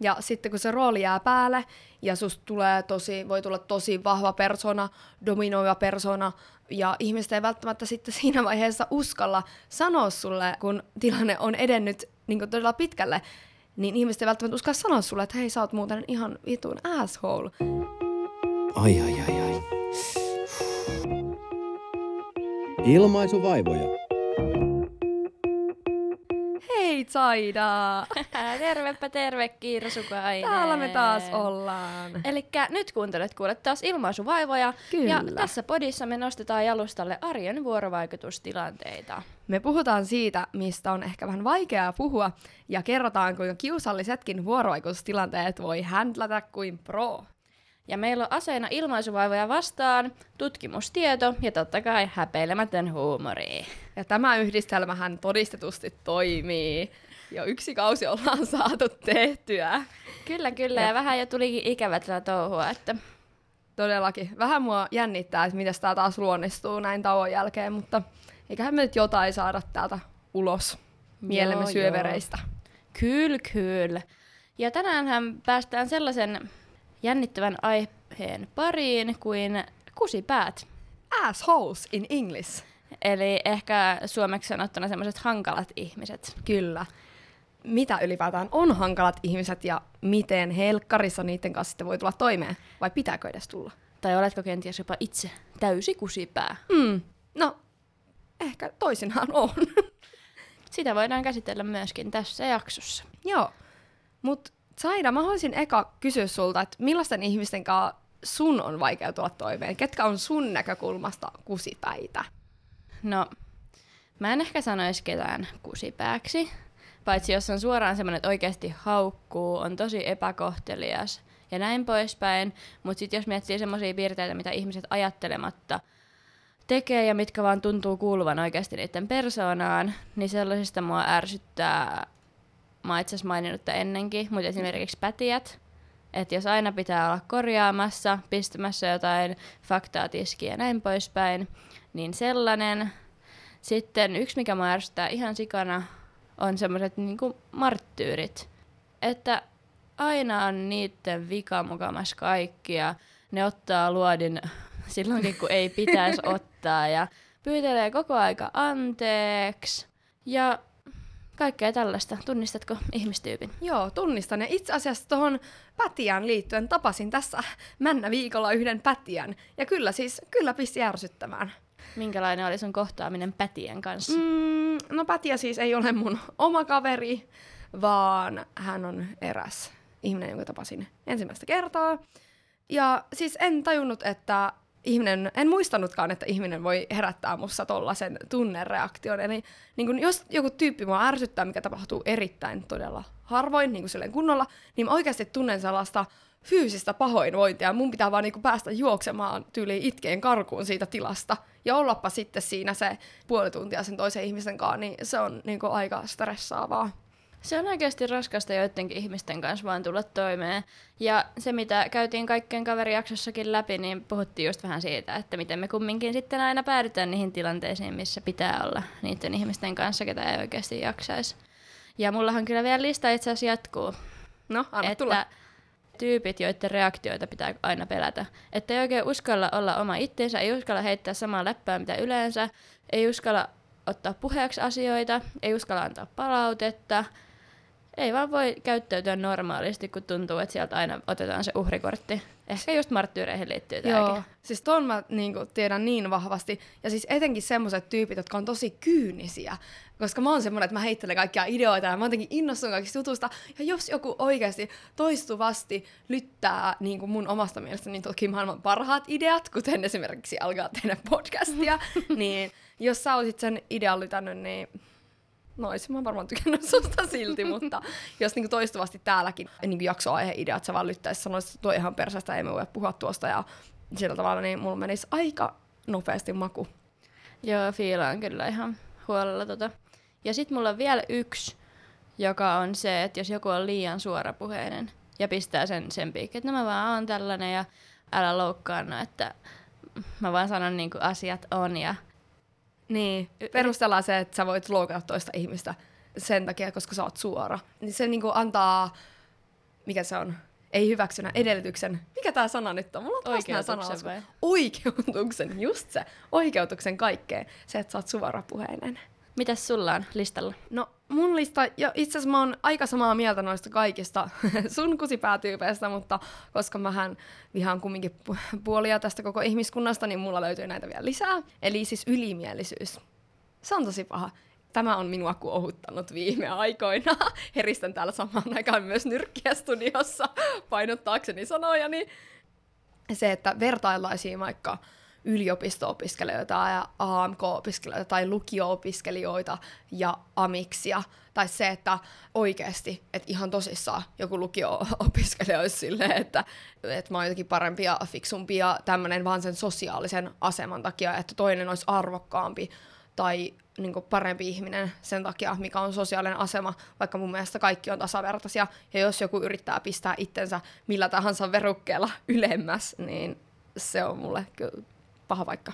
Ja sitten kun se rooli jää päälle ja susta tulee tosi, voi tulla tosi vahva persona, dominoiva persona, ja ihmiset ei välttämättä sitten siinä vaiheessa uskalla sanoa sulle, kun tilanne on edennyt niin todella pitkälle, niin ihmiset ei välttämättä uskalla sanoa sulle, että hei, sä oot muuten ihan vitun asshole. Ai, ai, ai, ai. Ilmaisuvaivoja. Hei Zaida! Tervepä terve, Kirsukainen. Täällä me taas ollaan. Eli nyt kuuntelet kuulet taas ilmaisuvaivoja. Kyllä. Ja tässä podissa me nostetaan jalustalle arjen vuorovaikutustilanteita. Me puhutaan siitä, mistä on ehkä vähän vaikeaa puhua, ja kerrotaan, kuinka kiusallisetkin vuorovaikutustilanteet voi händlätä kuin pro. Ja meillä on aseena ilmaisuvaivoja vastaan, tutkimustieto ja totta kai häpeilemätön huumori. Ja tämä yhdistelmähän todistetusti toimii. Jo yksi kausi ollaan saatu tehtyä. Kyllä, kyllä. Ja, ja vähän jo tulikin ikävä tätä touhua, että... Todellakin. Vähän mua jännittää, että miten tämä taas luonnistuu näin tauon jälkeen, mutta eiköhän me nyt jotain saada täältä ulos mielemme joo, syövereistä. Joo. Kyllä, kyllä. Ja tänäänhän päästään sellaisen jännittävän aiheen pariin kuin kusipäät. Assholes in English. Eli ehkä suomeksi sanottuna semmoiset hankalat ihmiset. Kyllä. Mitä ylipäätään on hankalat ihmiset ja miten helkkarissa niiden kanssa sitten voi tulla toimeen? Vai pitääkö edes tulla? Tai oletko kenties jopa itse täysi kusipää? Mm. No, ehkä toisinaan on. Sitä voidaan käsitellä myöskin tässä jaksossa. Joo. Mutta Saida, mä haluaisin eka kysyä sulta, että millaisten ihmisten kanssa sun on vaikea tulla toimeen? Ketkä on sun näkökulmasta kusipäitä? No, mä en ehkä sanoisi ketään kusipääksi, paitsi jos on suoraan semmoinen, että oikeasti haukkuu, on tosi epäkohtelias ja näin poispäin. Mutta sitten jos miettii semmoisia piirteitä, mitä ihmiset ajattelematta tekee ja mitkä vaan tuntuu kuuluvan oikeasti niiden persoonaan, niin sellaisista mua ärsyttää mä oon itse asiassa maininnut tämän ennenkin, mutta esimerkiksi pätijät, että jos aina pitää olla korjaamassa, pistämässä jotain faktaa tiskiä ja näin poispäin, niin sellainen. Sitten yksi, mikä mä ärsyttää ihan sikana, on semmoiset niinku marttyyrit. Että aina on niiden vika mukamas kaikki ja ne ottaa luodin silloinkin, kun ei pitäisi ottaa ja pyytelee koko aika anteeksi. Ja Kaikkea tällaista. Tunnistatko ihmistyypin? Joo, tunnistan. Ja itse asiassa tuohon pätiään liittyen tapasin tässä männä viikolla yhden pätiän. Ja kyllä siis, kyllä pisti ärsyttämään. Minkälainen oli sun kohtaaminen pätien kanssa? Mm, no pätiä siis ei ole mun oma kaveri, vaan hän on eräs ihminen, jonka tapasin ensimmäistä kertaa. Ja siis en tajunnut, että ihminen, en muistanutkaan, että ihminen voi herättää mussa tollasen tunnereaktion. Eli niin kun jos joku tyyppi mua ärsyttää, mikä tapahtuu erittäin todella harvoin, niin kuin kunnolla, niin mä oikeasti tunnen sellaista fyysistä pahoinvointia. Mun pitää vaan niin päästä juoksemaan tyyliin itkeen karkuun siitä tilasta. Ja ollapa sitten siinä se puoli tuntia sen toisen ihmisen kanssa, niin se on niin aika stressaavaa. Se on oikeasti raskasta joidenkin ihmisten kanssa vaan tulla toimeen. Ja se, mitä käytiin kaikkien kaverijaksossakin läpi, niin puhuttiin just vähän siitä, että miten me kumminkin sitten aina päädytään niihin tilanteisiin, missä pitää olla niiden ihmisten kanssa, ketä ei oikeasti jaksaisi. Ja mullahan kyllä vielä lista itse asiassa jatkuu. No, anna että tulla. tyypit, joiden reaktioita pitää aina pelätä. Että ei oikein uskalla olla oma itteensä, ei uskalla heittää samaa läppää mitä yleensä, ei uskalla ottaa puheeksi asioita, ei uskalla antaa palautetta, ei vaan voi käyttäytyä normaalisti, kun tuntuu, että sieltä aina otetaan se uhrikortti. Ehkä just marttyyreihin liittyy tämäkin. Joo, siis ton mä niin kuin, tiedän niin vahvasti. Ja siis etenkin semmoiset tyypit, jotka on tosi kyynisiä. Koska mä oon semmoinen, että mä heittelen kaikkia ideoita ja mä jotenkin innostun kaikista jutusta. Ja jos joku oikeasti toistuvasti lyttää niin kuin mun omasta mielestäni niin toki maailman parhaat ideat, kuten esimerkiksi alkaa tehdä podcastia, niin jos sä olisit sen idean lytänyt, niin no olisin mä varmaan tykännyt susta silti, mutta jos niinku toistuvasti täälläkin niinku jaksoaihe-ideat sä vaan lyttäisit, sanoisit, että tuo ihan persästä, ei me voi puhua tuosta ja sillä tavalla, niin mulla menisi aika nopeasti maku. Joo, fiilaan kyllä ihan huolella tota. Ja sitten mulla on vielä yksi, joka on se, että jos joku on liian suorapuheinen ja pistää sen sen piikki, että no mä vaan oon tällainen ja älä loukkaannu, että mä vaan sanon niin kuin asiat on ja niin, perustellaan se, että sä voit loukata toista ihmistä sen takia, koska sä oot suora. Niin se niinku antaa mikä se on, ei hyväksynä edellytyksen, mikä tämä sana nyt on? Mulla on Oikeutuksen vai? Oikeutuksen, just se. Oikeutuksen kaikkeen. Se, että sä oot suorapuheinen. Mitäs sulla on listalla? No mun lista, ja itse asiassa mä oon aika samaa mieltä noista kaikista sun kusipäätyypeistä, mutta koska mähän vihaan kumminkin pu- puolia tästä koko ihmiskunnasta, niin mulla löytyy näitä vielä lisää. Eli siis ylimielisyys. Se on tosi paha. Tämä on minua kuohuttanut viime aikoina. Heristän täällä samaan aikaan myös nyrkkiä studiossa painottaakseni sanojani. Se, että vertaillaisiin vaikka yliopisto-opiskelijoita ja AMK-opiskelijoita tai lukio-opiskelijoita ja amiksia. Tai se, että oikeasti, että ihan tosissaan joku lukio-opiskelija olisi silleen, että, että mä oon jotenkin parempi ja fiksumpi ja tämmöinen vaan sen sosiaalisen aseman takia, että toinen olisi arvokkaampi tai niin parempi ihminen sen takia, mikä on sosiaalinen asema, vaikka mun mielestä kaikki on tasavertaisia. Ja jos joku yrittää pistää itsensä millä tahansa verukkeella ylemmäs, niin se on mulle kyllä paha paikka.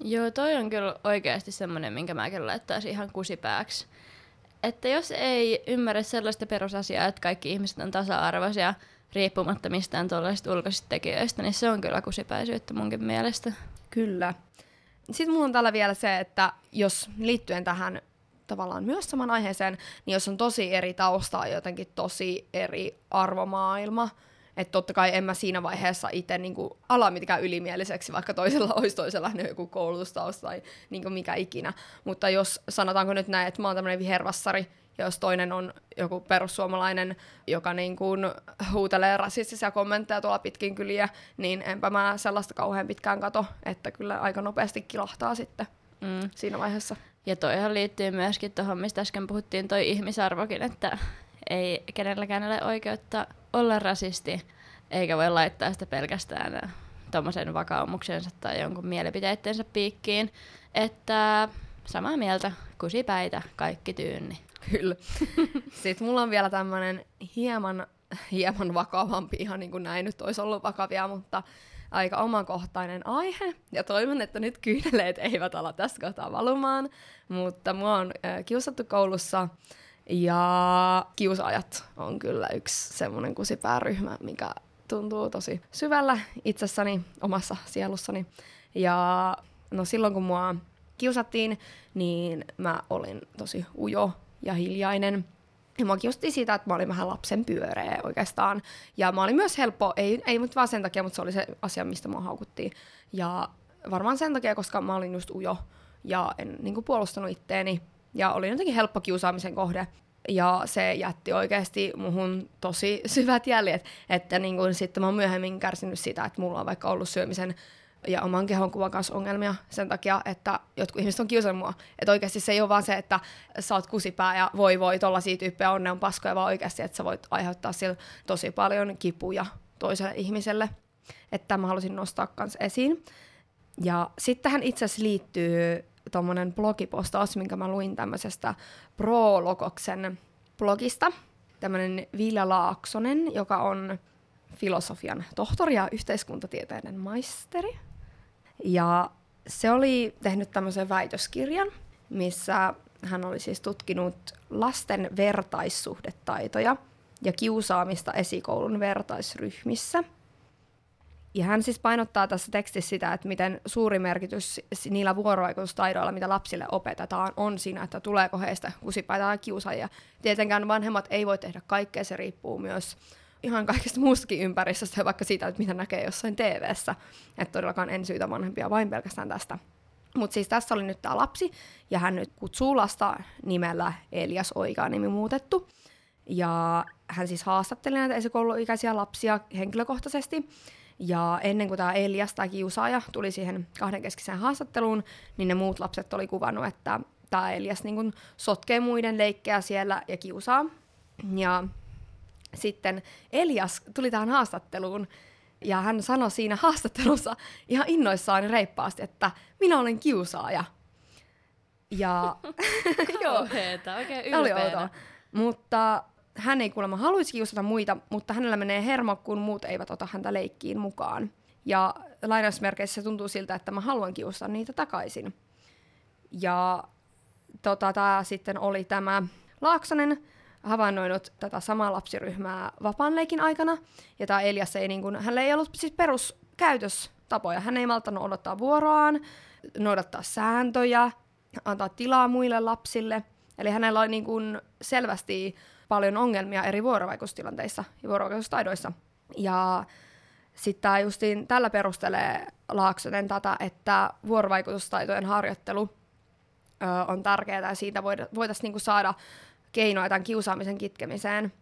Joo, toi on kyllä oikeasti semmoinen, minkä mä kyllä laittaisin ihan kusipääksi. Että jos ei ymmärrä sellaista perusasiaa, että kaikki ihmiset on tasa-arvoisia riippumatta mistään tuollaisista ulkoisista tekijöistä, niin se on kyllä kusipäisyyttä munkin mielestä. Kyllä. Sitten mulla on täällä vielä se, että jos liittyen tähän tavallaan myös saman aiheeseen, niin jos on tosi eri taustaa jotenkin tosi eri arvomaailma, että totta kai en mä siinä vaiheessa itse niinku ala mitenkään ylimieliseksi, vaikka toisella olisi toisella joku koulutustausta tai niinku mikä ikinä. Mutta jos sanotaanko nyt näin, että mä oon tämmöinen vihervassari, ja jos toinen on joku perussuomalainen, joka niin kuin huutelee rasistisia kommentteja tuolla pitkin kyliä, niin enpä mä sellaista kauhean pitkään kato, että kyllä aika nopeasti kilahtaa sitten Mm. siinä vaiheessa. Ja toihan liittyy myöskin tuohon, mistä äsken puhuttiin, toi ihmisarvokin, että ei kenelläkään ole oikeutta olla rasisti, eikä voi laittaa sitä pelkästään tuommoisen vakaumuksensa tai jonkun mielipiteitteensä piikkiin. Että samaa mieltä, kusipäitä, kaikki tyynni. Kyllä. Sitten mulla on vielä tämmöinen hieman, hieman vakavampi, ihan niin kuin näin nyt olisi ollut vakavia, mutta aika omakohtainen aihe. Ja toivon, että nyt kyyneleet eivät ala tässä kohtaa valumaan. Mutta mua on äh, kiusattu koulussa ja kiusaajat on kyllä yksi semmoinen kusipääryhmä, mikä tuntuu tosi syvällä itsessäni, omassa sielussani. Ja no silloin kun mua kiusattiin, niin mä olin tosi ujo ja hiljainen. Ja mua kiusattiin siitä, että mä olin vähän lapsen pyöreä oikeastaan. Ja mä olin myös helppo, ei, ei mutta vaan sen takia, mutta se oli se asia, mistä mua haukuttiin. Ja varmaan sen takia, koska mä olin just ujo ja en niin kuin, puolustanut itteeni. Ja olin jotenkin helppo kiusaamisen kohde. Ja se jätti oikeasti muhun tosi syvät jäljet. Että niin kuin, sitten mä oon myöhemmin kärsinyt sitä, että mulla on vaikka ollut syömisen ja oman kehon kuvan kanssa ongelmia sen takia, että jotkut ihmiset on kiusannut mua. Että oikeasti se ei ole vaan se, että sä oot kusipää ja voi voi tollasia tyyppejä on, ne on paskoja, vaan oikeasti, että sä voit aiheuttaa sillä tosi paljon kipuja toiselle ihmiselle. Että mä halusin nostaa kans esiin. Ja sitten tähän itse asiassa liittyy tommonen blogipostaus, minkä mä luin tämmöisestä Pro-Lokoksen blogista. Tämmönen Vilja Laaksonen, joka on filosofian tohtori ja yhteiskuntatieteiden maisteri. Ja se oli tehnyt tämmöisen väitöskirjan, missä hän oli siis tutkinut lasten vertaissuhdetaitoja ja kiusaamista esikoulun vertaisryhmissä. Ja hän siis painottaa tässä tekstissä sitä, että miten suuri merkitys niillä vuorovaikutustaidoilla, mitä lapsille opetetaan, on siinä, että tuleeko heistä kusipäitä tai kiusaajia. Tietenkään vanhemmat ei voi tehdä kaikkea, se riippuu myös ihan kaikesta muustakin ympäristöstä, vaikka siitä, että mitä näkee jossain TV-ssä. Että todellakaan en syytä vanhempia vain pelkästään tästä. Mutta siis tässä oli nyt tämä lapsi, ja hän nyt kutsuu lasta nimellä Elias, oikea nimi muutettu. Ja hän siis haastatteli näitä esikouluikäisiä lapsia henkilökohtaisesti. Ja ennen kuin tämä Elias, tämä kiusaaja, tuli siihen kahdenkeskiseen haastatteluun, niin ne muut lapset oli kuvannut, että tämä Elias niin kun sotkee muiden leikkejä siellä ja kiusaa. Ja sitten Elias tuli tähän haastatteluun ja hän sanoi siinä haastattelussa ihan innoissaan ja reippaasti, että minä olen kiusaaja. Ja joo, oikein oli ylpeänä. outoa. Mutta hän ei kuulemma haluaisi kiusata muita, mutta hänellä menee hermo, kun muut eivät ota häntä leikkiin mukaan. Ja lainausmerkeissä se tuntuu siltä, että mä haluan kiusata niitä takaisin. Ja tota, tämä sitten oli tämä Laaksonen havainnoinut tätä samaa lapsiryhmää vapaan leikin aikana. Ja tämä Elias ei, niin kuin, hänellä ei ollut siis peruskäytöstapoja. Hän ei malttanut odottaa vuoroaan, noudattaa sääntöjä, antaa tilaa muille lapsille. Eli hänellä oli niin kuin selvästi paljon ongelmia eri vuorovaikutustilanteissa ja vuorovaikutustaidoissa. Ja sitten justiin tällä perustelee Laaksonen tätä, että vuorovaikutustaitojen harjoittelu ö, on tärkeää ja siitä voitaisiin niinku saada keinoja tämän kiusaamisen kitkemiseen.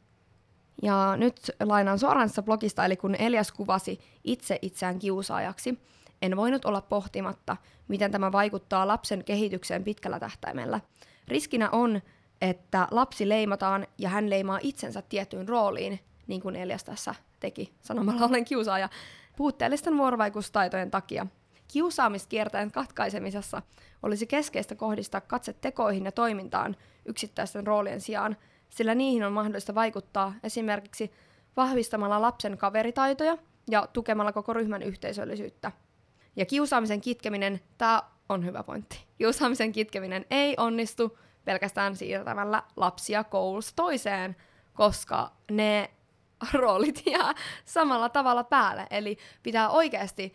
Ja nyt lainaan suoraan blogista, eli kun Elias kuvasi itse itseään kiusaajaksi, en voinut olla pohtimatta, miten tämä vaikuttaa lapsen kehitykseen pitkällä tähtäimellä. Riskinä on, että lapsi leimataan ja hän leimaa itsensä tiettyyn rooliin, niin kuin Elias tässä teki sanomalla olen kiusaaja, puutteellisten vuorovaikutustaitojen takia. Kiusaamiskierteen katkaisemisessa olisi keskeistä kohdistaa katse tekoihin ja toimintaan yksittäisten roolien sijaan, sillä niihin on mahdollista vaikuttaa esimerkiksi vahvistamalla lapsen kaveritaitoja ja tukemalla koko ryhmän yhteisöllisyyttä. Ja kiusaamisen kitkeminen, tämä on hyvä pointti. Kiusaamisen kitkeminen ei onnistu pelkästään siirtämällä lapsia koulusta toiseen, koska ne roolit jää samalla tavalla päälle. Eli pitää oikeasti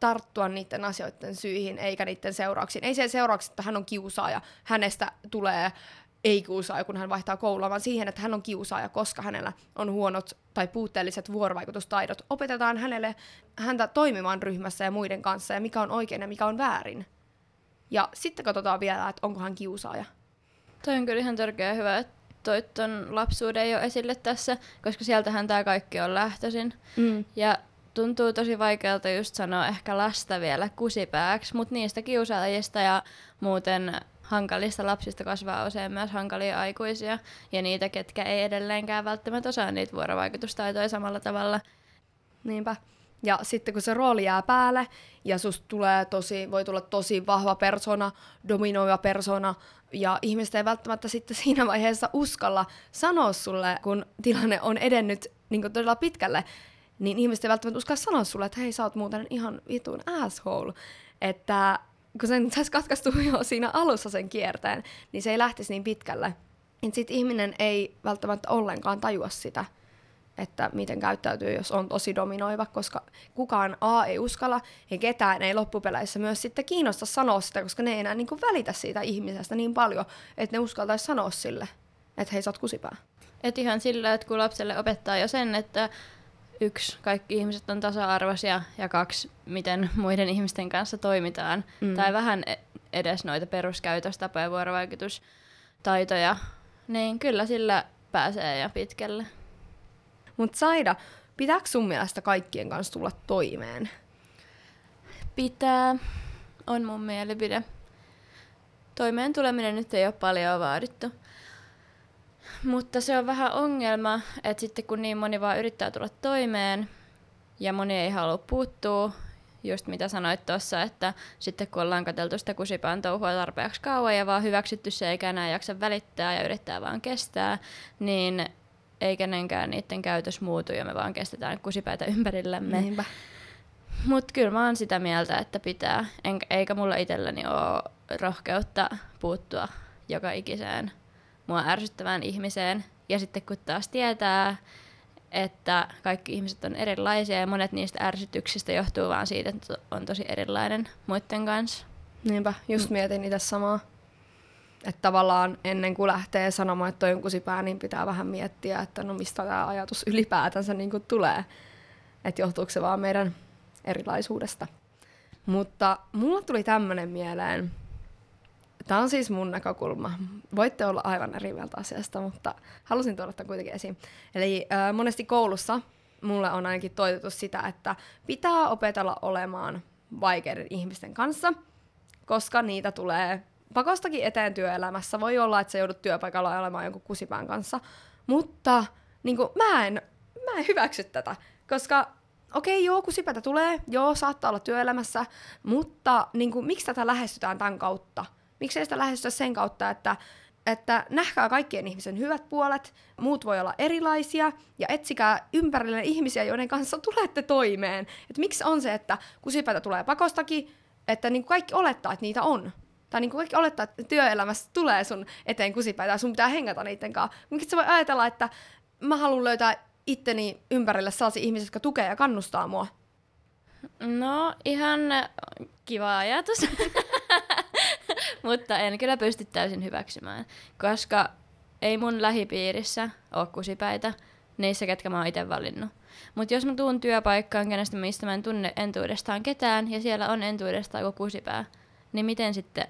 tarttua niiden asioiden syihin, eikä niiden seurauksiin. Ei se seuraukset, että hän on kiusaaja, hänestä tulee ei kiusaaja, kun hän vaihtaa koulua, vaan siihen, että hän on kiusaaja, koska hänellä on huonot tai puutteelliset vuorovaikutustaidot. Opetetaan hänelle häntä toimimaan ryhmässä ja muiden kanssa, ja mikä on oikein ja mikä on väärin. Ja sitten katsotaan vielä, että onko hän kiusaaja. Toi on kyllä ihan törkeä hyvä, että toit ton lapsuuden jo esille tässä, koska sieltähän tämä kaikki on lähtöisin. Mm. Ja tuntuu tosi vaikealta just sanoa ehkä lasta vielä kusipääksi, mutta niistä kiusaajista ja muuten hankalista lapsista kasvaa usein myös hankalia aikuisia ja niitä, ketkä ei edelleenkään välttämättä osaa niitä vuorovaikutustaitoja samalla tavalla. Niinpä. Ja sitten kun se rooli jää päälle ja susta tulee tosi, voi tulla tosi vahva persona, dominoiva persona, ja ihmiset ei välttämättä sitten siinä vaiheessa uskalla sanoa sulle, kun tilanne on edennyt niin todella pitkälle, niin ihmiset ei välttämättä uskalla sanoa sulle, että hei, sä oot muuten ihan vitun asshole. Että kun sen saisi katkaistua jo siinä alussa sen kierteen, niin se ei lähtisi niin pitkälle. Sitten ihminen ei välttämättä ollenkaan tajua sitä että miten käyttäytyy, jos on tosi dominoiva, koska kukaan A ei uskalla ja ketään ei loppupeleissä myös sitten kiinnosta sanoa sitä, koska ne ei enää niin kuin välitä siitä ihmisestä niin paljon, että ne uskaltaisi sanoa sille, että hei, sä oot kusipää. Et ihan sillä, että kun lapselle opettaa jo sen, että yksi, kaikki ihmiset on tasa-arvoisia ja kaksi, miten muiden ihmisten kanssa toimitaan. Mm. Tai vähän e- edes noita peruskäytöstapoja, vuorovaikutustaitoja, niin kyllä sillä pääsee jo pitkälle. Mutta Saida, pitääkö sun mielestä kaikkien kanssa tulla toimeen? Pitää, on mun mielipide. Toimeen tuleminen nyt ei ole paljon vaadittu. Mutta se on vähän ongelma, että sitten kun niin moni vaan yrittää tulla toimeen ja moni ei halua puuttua, just mitä sanoit tuossa, että sitten kun ollaan katseltu sitä kusipään touhua tarpeeksi kauan ja vaan hyväksytty se eikä enää jaksa välittää ja yrittää vaan kestää, niin ei kenenkään niiden käytös muutu ja me vaan kestetään kusipäitä ympärillämme. Niinpä. Mutta kyllä mä oon sitä mieltä, että pitää, en, eikä mulla itselläni ole rohkeutta puuttua joka ikiseen mua ärsyttävään ihmiseen. Ja sitten kun taas tietää, että kaikki ihmiset on erilaisia ja monet niistä ärsytyksistä johtuu vaan siitä, että on tosi erilainen muiden kanssa. Niinpä, just mietin itse samaa. Että tavallaan ennen kuin lähtee sanomaan, että toi on kusipää, niin pitää vähän miettiä, että no mistä tämä ajatus ylipäätänsä niin kuin tulee. Että johtuuko se vaan meidän erilaisuudesta. Mutta mulla tuli tämmöinen mieleen. Tämä on siis mun näkökulma. Voitte olla aivan eri mieltä asiasta, mutta halusin tuoda tämän kuitenkin esiin. Eli äh, monesti koulussa mulle on ainakin toitettu sitä, että pitää opetella olemaan vaikeiden ihmisten kanssa, koska niitä tulee pakostakin eteen työelämässä. Voi olla, että sä joudut työpaikalla olemaan jonkun kusipään kanssa, mutta niin kuin, mä, en, mä en hyväksy tätä, koska okei, okay, joo, kusipäitä tulee, joo, saattaa olla työelämässä, mutta niin kuin, miksi tätä lähestytään tämän kautta? Miksi ei sitä lähestytä sen kautta, että, että nähkää kaikkien ihmisen hyvät puolet, muut voi olla erilaisia, ja etsikää ympärille ihmisiä, joiden kanssa tulette toimeen. Et miksi on se, että kusipäitä tulee pakostakin, että niin kaikki olettaa, että niitä on tai kuin kaikki olettaa, että työelämässä tulee sun eteen kusipäitä ja sun pitää hengata niiden kanssa. Mutta sä voi ajatella, että mä haluan löytää itteni ympärille sellaisia ihmisiä, jotka tukee ja kannustaa mua. No, ihan kiva ajatus. Mutta en kyllä pysty täysin hyväksymään, koska ei mun lähipiirissä ole kusipäitä niissä, ketkä mä oon itse valinnut. Mutta jos mä tuun työpaikkaan, kenestä mistä mä en tunne entuudestaan ketään, ja siellä on entuudestaan joku kusipää, niin miten sitten...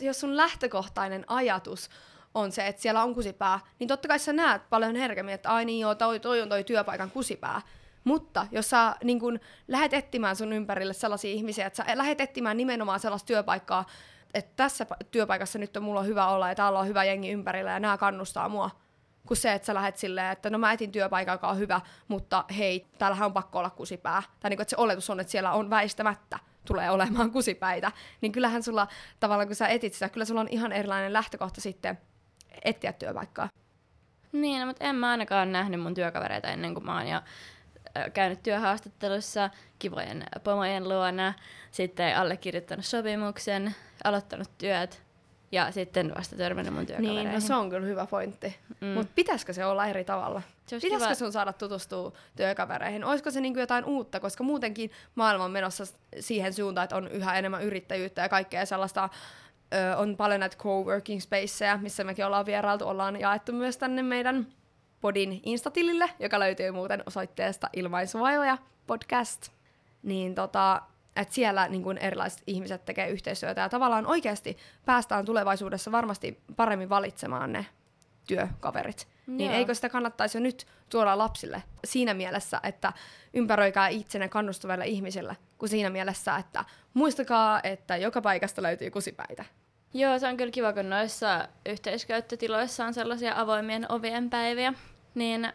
Jos sun lähtökohtainen ajatus on se, että siellä on kusipää, niin totta kai sä näet paljon herkemmin, että ai niin joo, toi, toi on toi työpaikan kusipää. Mutta jos sä niin kun, lähdet etsimään sun ympärille sellaisia ihmisiä, että sä lähdet etsimään nimenomaan sellaista työpaikkaa, että tässä työpaikassa nyt on mulla hyvä olla ja täällä on hyvä jengi ympärillä ja nämä kannustaa mua, kuin se, että sä lähdet silleen, että no mä etin työpaikan, joka on hyvä, mutta hei, täällähän on pakko olla kusipää. Tai niin kuin, että se oletus on, että siellä on väistämättä tulee olemaan kusipäitä. Niin kyllähän sulla tavallaan, kun sä etit sitä, kyllä sulla on ihan erilainen lähtökohta sitten etsiä työpaikkaa. Niin, no, mutta en mä ainakaan nähnyt mun työkavereita ennen kuin mä oon jo käynyt työhaastattelussa kivojen pomojen luona, sitten allekirjoittanut sopimuksen, aloittanut työt ja sitten vasta törmännyt mun työkavereihin. Niin, no se on kyllä hyvä pointti. Mm. Mutta pitäisikö se olla eri tavalla? Pitäisikö kiva. sun saada tutustua työkavereihin? Olisiko se niinku jotain uutta, koska muutenkin maailma on menossa siihen suuntaan, että on yhä enemmän yrittäjyyttä ja kaikkea sellaista ö, on paljon näitä coworking spaceja, missä mekin ollaan vierailtu, ollaan jaettu myös tänne meidän podin instatilille, joka löytyy muuten osoitteesta Ilmaisuvajoja podcast. Niin tota, että siellä niin kuin erilaiset ihmiset tekee yhteistyötä ja tavallaan oikeasti päästään tulevaisuudessa varmasti paremmin valitsemaan ne työkaverit. Niin Joo. Niin eikö sitä kannattaisi jo nyt tuoda lapsille siinä mielessä, että ympäröikää itsenne kannustaville ihmisille, kuin siinä mielessä, että muistakaa, että joka paikasta löytyy kusipäitä. Joo, se on kyllä kiva, kun noissa yhteiskäyttötiloissa on sellaisia avoimien ovien päiviä, niin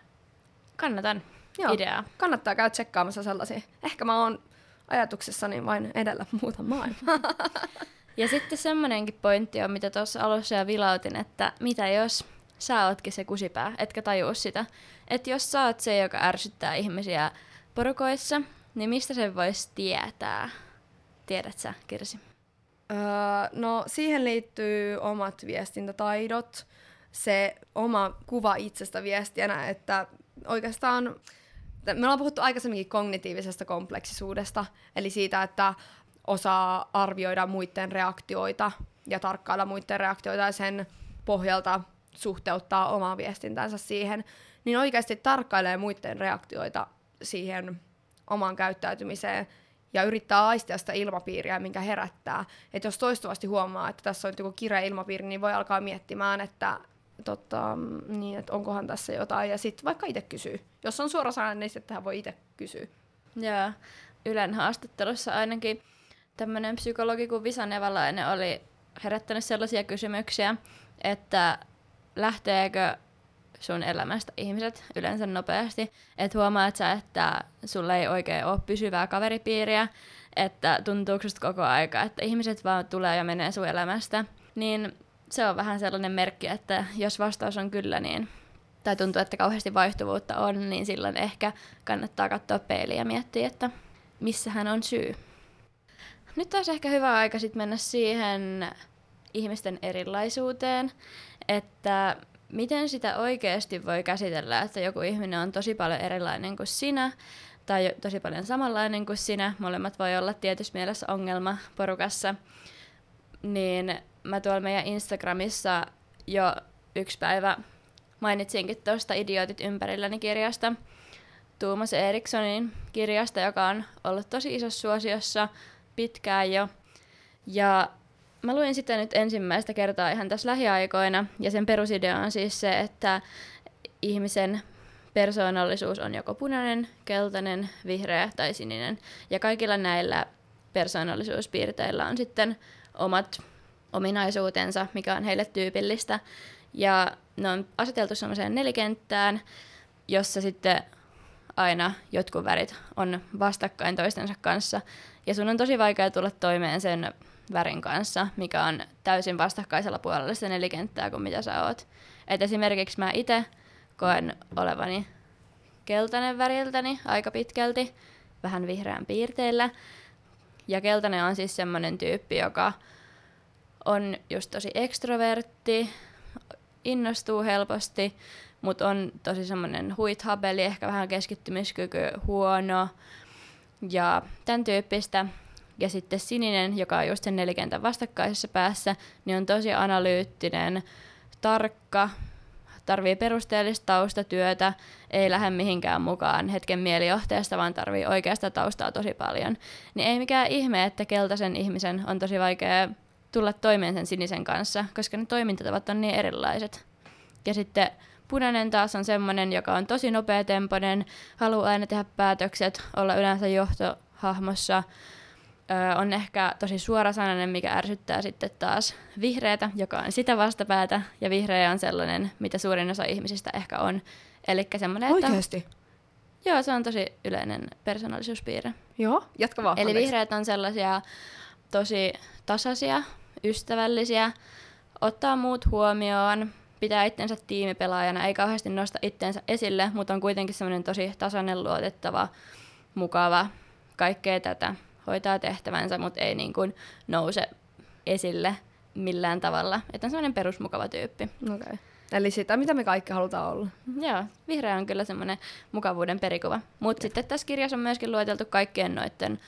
kannatan Joo, ideaa. Kannattaa käydä tsekkaamassa sellaisia. Ehkä mä oon ajatuksessani vain edellä muuta maailmaa. ja sitten semmoinenkin pointti on, mitä tuossa alussa jo vilautin, että mitä jos sä ootkin se kusipää, etkä tajua sitä. Että jos sä oot se, joka ärsyttää ihmisiä porukoissa, niin mistä sen voisi tietää? Tiedät sä, Kirsi? Öö, no siihen liittyy omat viestintätaidot, se oma kuva itsestä viestijänä, että oikeastaan me ollaan puhuttu aikaisemminkin kognitiivisesta kompleksisuudesta, eli siitä, että osaa arvioida muiden reaktioita ja tarkkailla muiden reaktioita ja sen pohjalta suhteuttaa omaa viestintänsä siihen, niin oikeasti tarkkailee muiden reaktioita siihen omaan käyttäytymiseen ja yrittää aistia sitä ilmapiiriä, minkä herättää. Että jos toistuvasti huomaa, että tässä on joku kireä ilmapiiri, niin voi alkaa miettimään, että tota, niin, että onkohan tässä jotain, ja sitten vaikka itse kysyy. Jos on suorasanainen, niin sitten voi itse kysyä. Joo, Ylen haastattelussa ainakin tämmöinen psykologi kuin Visa Nevalainen oli herättänyt sellaisia kysymyksiä, että lähteekö sun elämästä ihmiset yleensä nopeasti, että huomaat sä, että sulla ei oikein ole pysyvää kaveripiiriä, että tuntuuko koko aika, että ihmiset vaan tulee ja menee sun elämästä, niin se on vähän sellainen merkki, että jos vastaus on kyllä, niin tai tuntuu, että kauheasti vaihtuvuutta on, niin silloin ehkä kannattaa katsoa peiliä ja miettiä, että missä hän on syy. Nyt olisi ehkä hyvä aika sitten mennä siihen ihmisten erilaisuuteen, että miten sitä oikeasti voi käsitellä, että joku ihminen on tosi paljon erilainen kuin sinä, tai tosi paljon samanlainen kuin sinä, molemmat voi olla tietyssä mielessä ongelma porukassa, niin mä tuolla meidän Instagramissa jo yksi päivä mainitsinkin tuosta Idiotit ympärilläni kirjasta, Tuomas Erikssonin kirjasta, joka on ollut tosi isossa suosiossa pitkään jo. Ja mä luin sitä nyt ensimmäistä kertaa ihan tässä lähiaikoina, ja sen perusidea on siis se, että ihmisen persoonallisuus on joko punainen, keltainen, vihreä tai sininen. Ja kaikilla näillä persoonallisuuspiirteillä on sitten omat ominaisuutensa, mikä on heille tyypillistä. Ja ne on aseteltu sellaiseen nelikenttään, jossa sitten aina jotkut värit on vastakkain toistensa kanssa. Ja sun on tosi vaikea tulla toimeen sen värin kanssa, mikä on täysin vastakkaisella puolella sitä nelikenttää kuin mitä sä oot. Et esimerkiksi mä itse koen olevani keltainen väriltäni aika pitkälti, vähän vihreän piirteillä. Ja keltainen on siis semmoinen tyyppi, joka on just tosi ekstrovertti, innostuu helposti, mutta on tosi semmoinen huithabeli, ehkä vähän keskittymiskyky huono ja tämän tyyppistä. Ja sitten sininen, joka on just sen nelikentän vastakkaisessa päässä, niin on tosi analyyttinen, tarkka, tarvii perusteellista taustatyötä, ei lähde mihinkään mukaan hetken mielijohteesta, vaan tarvii oikeasta taustaa tosi paljon. Niin ei mikään ihme, että keltaisen ihmisen on tosi vaikea tulla toimeen sen sinisen kanssa, koska ne toimintatavat on niin erilaiset. Ja sitten punainen taas on semmoinen, joka on tosi nopeatempoinen, haluaa aina tehdä päätökset, olla yleensä johtohahmossa, öö, on ehkä tosi suorasanainen, mikä ärsyttää sitten taas vihreätä, joka on sitä vastapäätä, ja vihreä on sellainen, mitä suurin osa ihmisistä ehkä on. Eli semmoinen, että... Oikeesti? Joo, se on tosi yleinen persoonallisuuspiirre. Joo, jatka vaan. Eli vihreät on sellaisia tosi tasaisia, ystävällisiä, ottaa muut huomioon, pitää itsensä tiimipelaajana, ei kauheasti nosta itsensä esille, mutta on kuitenkin semmoinen tosi tasainen, luotettava, mukava, kaikkea tätä. Hoitaa tehtävänsä, mutta ei niin kuin nouse esille millään tavalla. Että on semmoinen perusmukava tyyppi. Okay. Eli sitä, mitä me kaikki halutaan olla. Joo, vihreä on kyllä semmoinen mukavuuden perikuva. Mutta sitten tässä kirjassa on myöskin lueteltu kaikkien noiden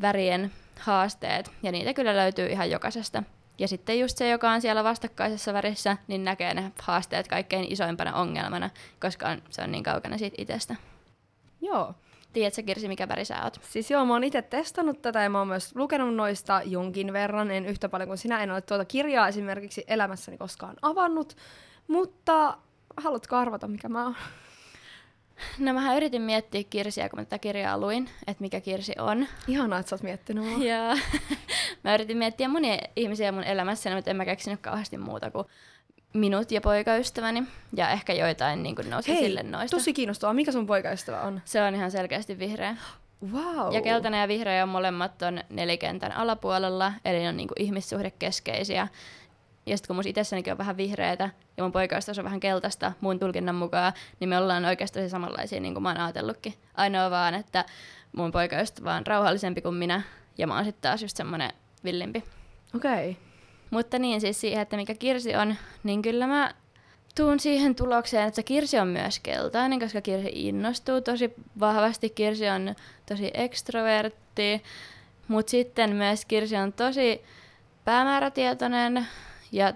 värien haasteet, ja niitä kyllä löytyy ihan jokaisesta. Ja sitten just se, joka on siellä vastakkaisessa värissä, niin näkee ne haasteet kaikkein isoimpana ongelmana, koska on, se on niin kaukana siitä itsestä. Joo. Tiedätkö Kirsi, mikä väri sä oot? Siis joo, mä oon itse testannut tätä ja mä oon myös lukenut noista jonkin verran, en yhtä paljon kuin sinä. En ole tuota kirjaa esimerkiksi elämässäni koskaan avannut, mutta haluatko arvata, mikä mä oon? No mähän yritin miettiä Kirsiä, kun mä tätä kirjaa luin, että mikä Kirsi on. Ihanaa, että sä oot miettinyt mua. Ja mä yritin miettiä monia ihmisiä mun elämässäni, mutta en mä keksinyt kauheasti muuta kuin minut ja poikaystäväni. Ja ehkä joitain niin nousi Hei, sille noista. tosi kiinnostavaa. Mikä sun poikaystävä on? Se on ihan selkeästi vihreä. Wow. Ja keltainen ja vihreä on molemmat on nelikentän alapuolella, eli ne on niinku ihmissuhdekeskeisiä. Ja sitten kun mun itsessänikin on vähän vihreätä ja mun poikaystävä on vähän keltaista mun tulkinnan mukaan, niin me ollaan oikeastaan samanlaisia, niin kuin mä oon ajatellutkin. Ainoa vaan, että mun poikaystävä on rauhallisempi kuin minä ja mä oon sitten taas just semmonen villimpi. Okei. Okay. Mutta niin siis siihen, että mikä Kirsi on, niin kyllä mä tuun siihen tulokseen, että Kirsi on myös keltainen, koska Kirsi innostuu tosi vahvasti. Kirsi on tosi ekstrovertti, mutta sitten myös Kirsi on tosi päämäärätietoinen ja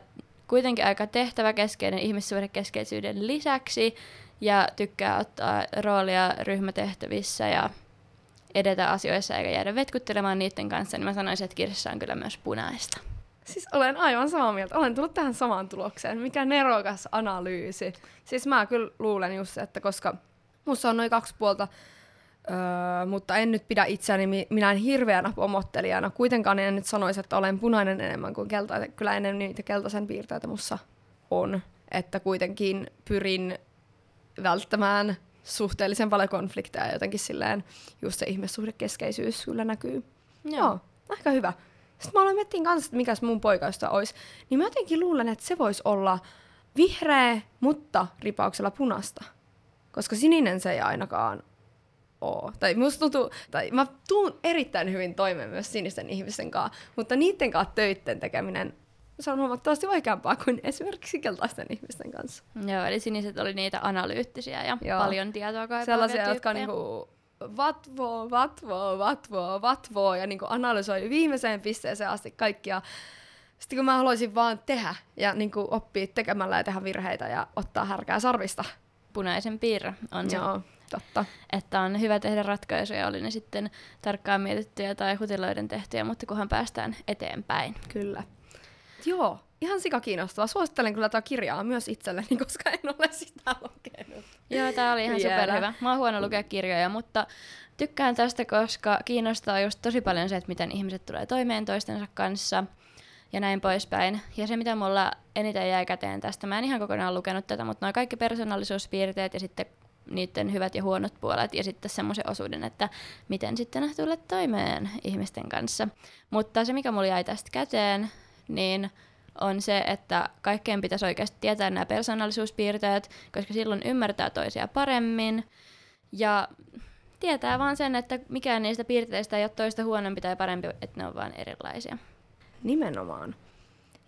kuitenkin aika tehtäväkeskeinen ihmissuhdekeskeisyyden lisäksi ja tykkää ottaa roolia ryhmätehtävissä ja edetä asioissa eikä jäädä vetkuttelemaan niiden kanssa, niin mä sanoisin, että Kirsissä on kyllä myös punaista. Siis olen aivan samaa mieltä. Olen tullut tähän samaan tulokseen. Mikä nerokas analyysi. Siis mä kyllä luulen just, että koska musta on noin kaksi puolta, öö, mutta en nyt pidä itseäni mi- minään hirveänä pomottelijana. Kuitenkaan en nyt sanoisi, että olen punainen enemmän kuin keltainen. Kyllä enemmän niitä keltaisen piirteitä mussa on. Että kuitenkin pyrin välttämään suhteellisen paljon konflikteja ja jotenkin silleen just se ihmissuhdekeskeisyys kyllä näkyy. Joo, Joo aika hyvä. Sitten mä aloin miettiä kanssa, että mikäs mun poikaystä olisi. Niin mä jotenkin luulen, että se voisi olla vihreä, mutta ripauksella punasta. Koska sininen se ei ainakaan oo. Tai musta tuntuu, tai mä tuun erittäin hyvin toimeen myös sinisten ihmisten kanssa, mutta niiden kanssa töitten tekeminen se on huomattavasti vaikeampaa kuin esimerkiksi keltaisten ihmisten kanssa. Joo, eli siniset oli niitä analyyttisiä ja Joo. paljon tietoa kaipaavia Sellaisia, jotka niinku vatvoo, vatvoo, vatvoo, vatvoo ja niinku analysoi viimeiseen pisteeseen asti kaikkia. Sitten kun mä haluaisin vaan tehdä ja niinku oppia tekemällä ja tehdä virheitä ja ottaa härkää sarvista. Punaisen piirre on se. Joo, totta. Että on hyvä tehdä ratkaisuja, oli ne sitten tarkkaan mietittyjä tai hutiloiden tehtyjä, mutta kunhan päästään eteenpäin. Kyllä. Joo, ihan sika kiinnostavaa. Suosittelen kyllä tätä kirjaa myös itselleni, koska en ole sitä lukenut. Joo, tää oli ihan Vielä. superhyvä. Mä oon huono lukea kirjoja, mutta tykkään tästä, koska kiinnostaa just tosi paljon se, että miten ihmiset tulee toimeen toistensa kanssa ja näin poispäin. Ja se, mitä mulla eniten jäi käteen tästä, mä en ihan kokonaan lukenut tätä, mutta noin kaikki persoonallisuuspiirteet ja sitten niiden hyvät ja huonot puolet ja sitten semmoisen osuuden, että miten sitten tulet toimeen ihmisten kanssa. Mutta se, mikä mulla jäi tästä käteen, niin on se, että kaikkeen pitäisi oikeasti tietää nämä persoonallisuuspiirteet, koska silloin ymmärtää toisia paremmin. Ja tietää vaan sen, että mikään niistä piirteistä ei ole toista huonompi tai parempi, että ne on vaan erilaisia. Nimenomaan.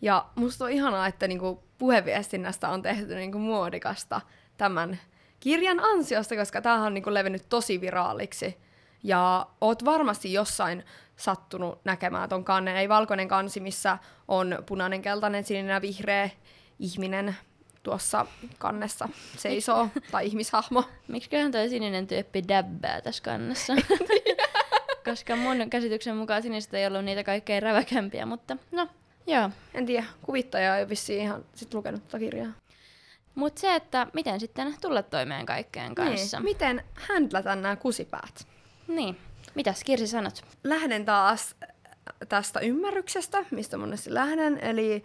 Ja musta on ihanaa, että niinku puheviestinnästä on tehty niinku muodikasta tämän kirjan ansiosta, koska tämähän on niinku levinnyt tosi viraaliksi. Ja oot varmasti jossain sattunut näkemään ton kannen. Ei valkoinen kansi, missä on punainen, keltainen, sininen ja vihreä ihminen tuossa kannessa seisoo, tai ihmishahmo. Miksiköhän toi sininen tyyppi däbbää tässä kannessa? Koska mun käsityksen mukaan sinistä ei ollut niitä kaikkein räväkämpiä, mutta no, joo. En tiedä, kuvittaja ei vissiin ihan sit lukenut tätä kirjaa. Mutta se, että miten sitten tulla toimeen kaikkeen kanssa. Niin. Miten händlätään nämä kusipäät? Niin. Mitäs Kirsi sanot? Lähden taas tästä ymmärryksestä, mistä monesti lähden. Eli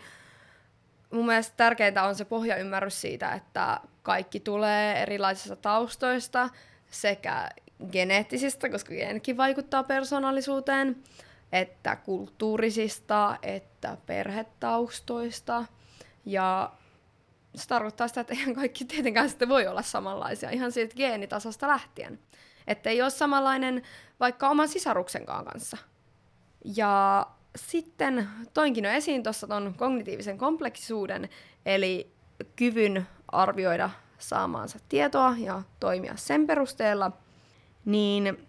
mun mielestä tärkeintä on se pohjaymmärrys siitä, että kaikki tulee erilaisista taustoista sekä geneettisistä, koska geenitkin vaikuttaa persoonallisuuteen, että kulttuurisista, että perhetaustoista. Ja se tarkoittaa sitä, että eihän kaikki tietenkään sitten voi olla samanlaisia ihan siitä geenitasosta lähtien. Että ei ole samanlainen vaikka oman sisaruksenkaan kanssa. Ja sitten toinkin jo esiin tuossa ton kognitiivisen kompleksisuuden, eli kyvyn arvioida saamaansa tietoa ja toimia sen perusteella, niin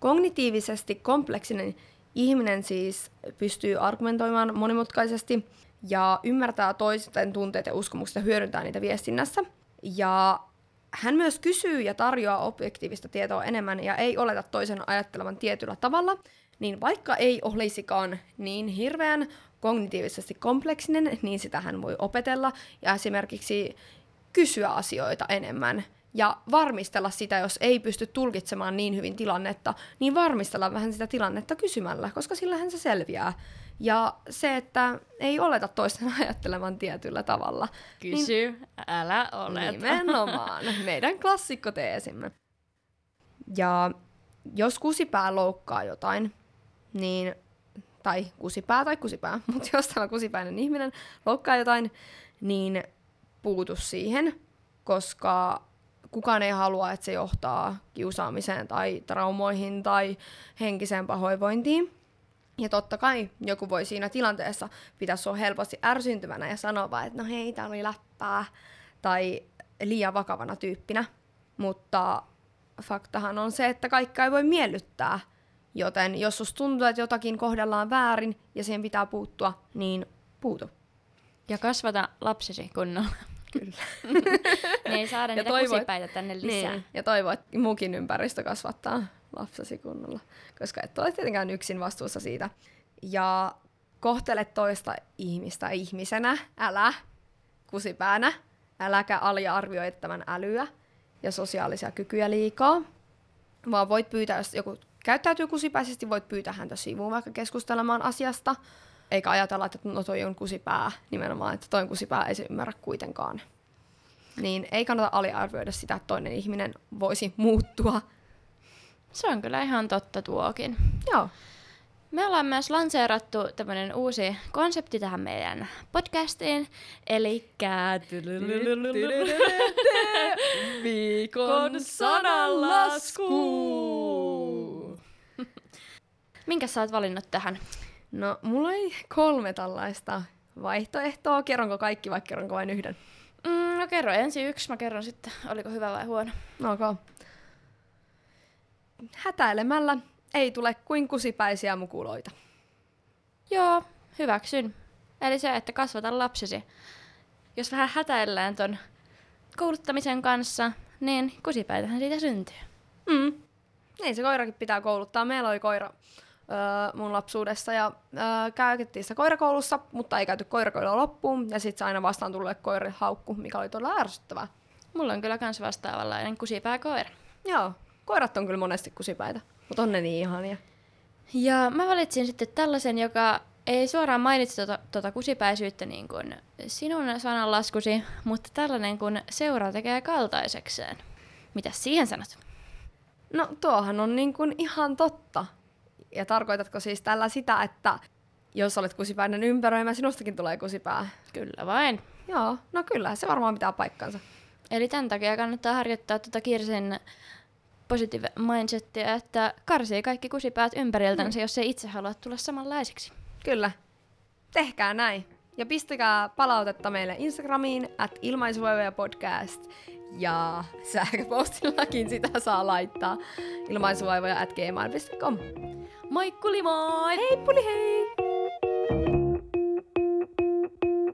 kognitiivisesti kompleksinen ihminen siis pystyy argumentoimaan monimutkaisesti ja ymmärtää toisten tunteet ja uskomukset ja hyödyntää niitä viestinnässä. Ja hän myös kysyy ja tarjoaa objektiivista tietoa enemmän ja ei oleta toisen ajattelevan tietyllä tavalla, niin vaikka ei olisikaan niin hirveän kognitiivisesti kompleksinen, niin sitä hän voi opetella ja esimerkiksi kysyä asioita enemmän ja varmistella sitä, jos ei pysty tulkitsemaan niin hyvin tilannetta, niin varmistella vähän sitä tilannetta kysymällä, koska sillähän se selviää. Ja se, että ei oleta toisten ajattelevan tietyllä tavalla. Kysy, niin, älä oleta. Nimenomaan. Meidän klassikkoteesimme. Ja jos kusipää loukkaa jotain, niin, tai kusipää tai kusipää, mutta jos tämä kusipäinen ihminen loukkaa jotain, niin puutu siihen, koska kukaan ei halua, että se johtaa kiusaamiseen tai traumoihin tai henkiseen pahoinvointiin. Ja totta kai joku voi siinä tilanteessa pitää sua helposti ärsyntyvänä ja sanoa vaan, että no hei, tää oli läppää, tai liian vakavana tyyppinä. Mutta faktahan on se, että kaikkea ei voi miellyttää. Joten jos susta tuntuu, että jotakin kohdellaan väärin ja siihen pitää puuttua, niin puutu. Ja kasvata lapsesi kunnolla. Kyllä. ne ei saada niitä toivo, kusipäitä tänne lisää. Niin, ja toivo, että muukin ympäristö kasvattaa lapsesi kunnolla, koska et ole tietenkään yksin vastuussa siitä. Ja kohtele toista ihmistä ihmisenä, älä kusipäänä, äläkä aliarvioi tämän älyä ja sosiaalisia kykyjä liikaa, vaan voit pyytää, jos joku käyttäytyy kusipäisesti, voit pyytää häntä sivuun vaikka keskustelemaan asiasta, eikä ajatella, että no toi on kusipää nimenomaan, että toi on kusipää, ei se ymmärrä kuitenkaan. Niin ei kannata aliarvioida sitä, että toinen ihminen voisi muuttua. Se on kyllä ihan totta tuokin. Joo. Me ollaan myös lanseerattu tämmöinen uusi konsepti tähän meidän podcastiin, eli viikon sananlasku. Minkä sä oot valinnut tähän? No, mulla ei kolme tällaista vaihtoehtoa. Kerronko kaikki vai kerronko vain yhden? Mm, no kerro ensin yksi, mä kerron sitten, oliko hyvä vai huono. No, okay. Hätäilemällä ei tule kuin kusipäisiä mukuloita. Joo, hyväksyn. Eli se, että kasvata lapsesi. Jos vähän hätäillään ton kouluttamisen kanssa, niin kusipäitähän siitä syntyy. Mm. Niin se koirakin pitää kouluttaa. Meillä oli koira öö, mun lapsuudessa ja öö, käytettiin sitä koirakoulussa, mutta ei käyty koirakoulua loppuun ja sitten se aina vastaan tulee koirin haukku, mikä oli todella ärsyttävää. Mulla on kyllä kans vastaavanlainen kusipääkoira. Joo, koirat on kyllä monesti kusipäitä, mutta on ne niin ihania. Ja mä valitsin sitten tällaisen, joka ei suoraan mainitse tuota, tuota kusipäisyyttä niin kuin sinun sananlaskusi, mutta tällainen kun seura tekee kaltaisekseen. Mitä siihen sanot? No tuohan on niin kuin ihan totta. Ja tarkoitatko siis tällä sitä, että jos olet kusipäinen ympäröimä, sinustakin tulee kusipää? Kyllä vain. Joo, no kyllä, se varmaan pitää paikkansa. Eli tämän takia kannattaa harjoittaa tuota Kirsin positive mindsettiä, että karsii kaikki kusipäät ympäriltänsä, mm. jos ei itse halua tulla samanlaiseksi. Kyllä. Tehkää näin. Ja pistäkää palautetta meille Instagramiin, at podcast. Ja sähköpostillakin sitä saa laittaa ilmaisuvaivoja at gmail.com. Moikkuli moi! Hei puli hei!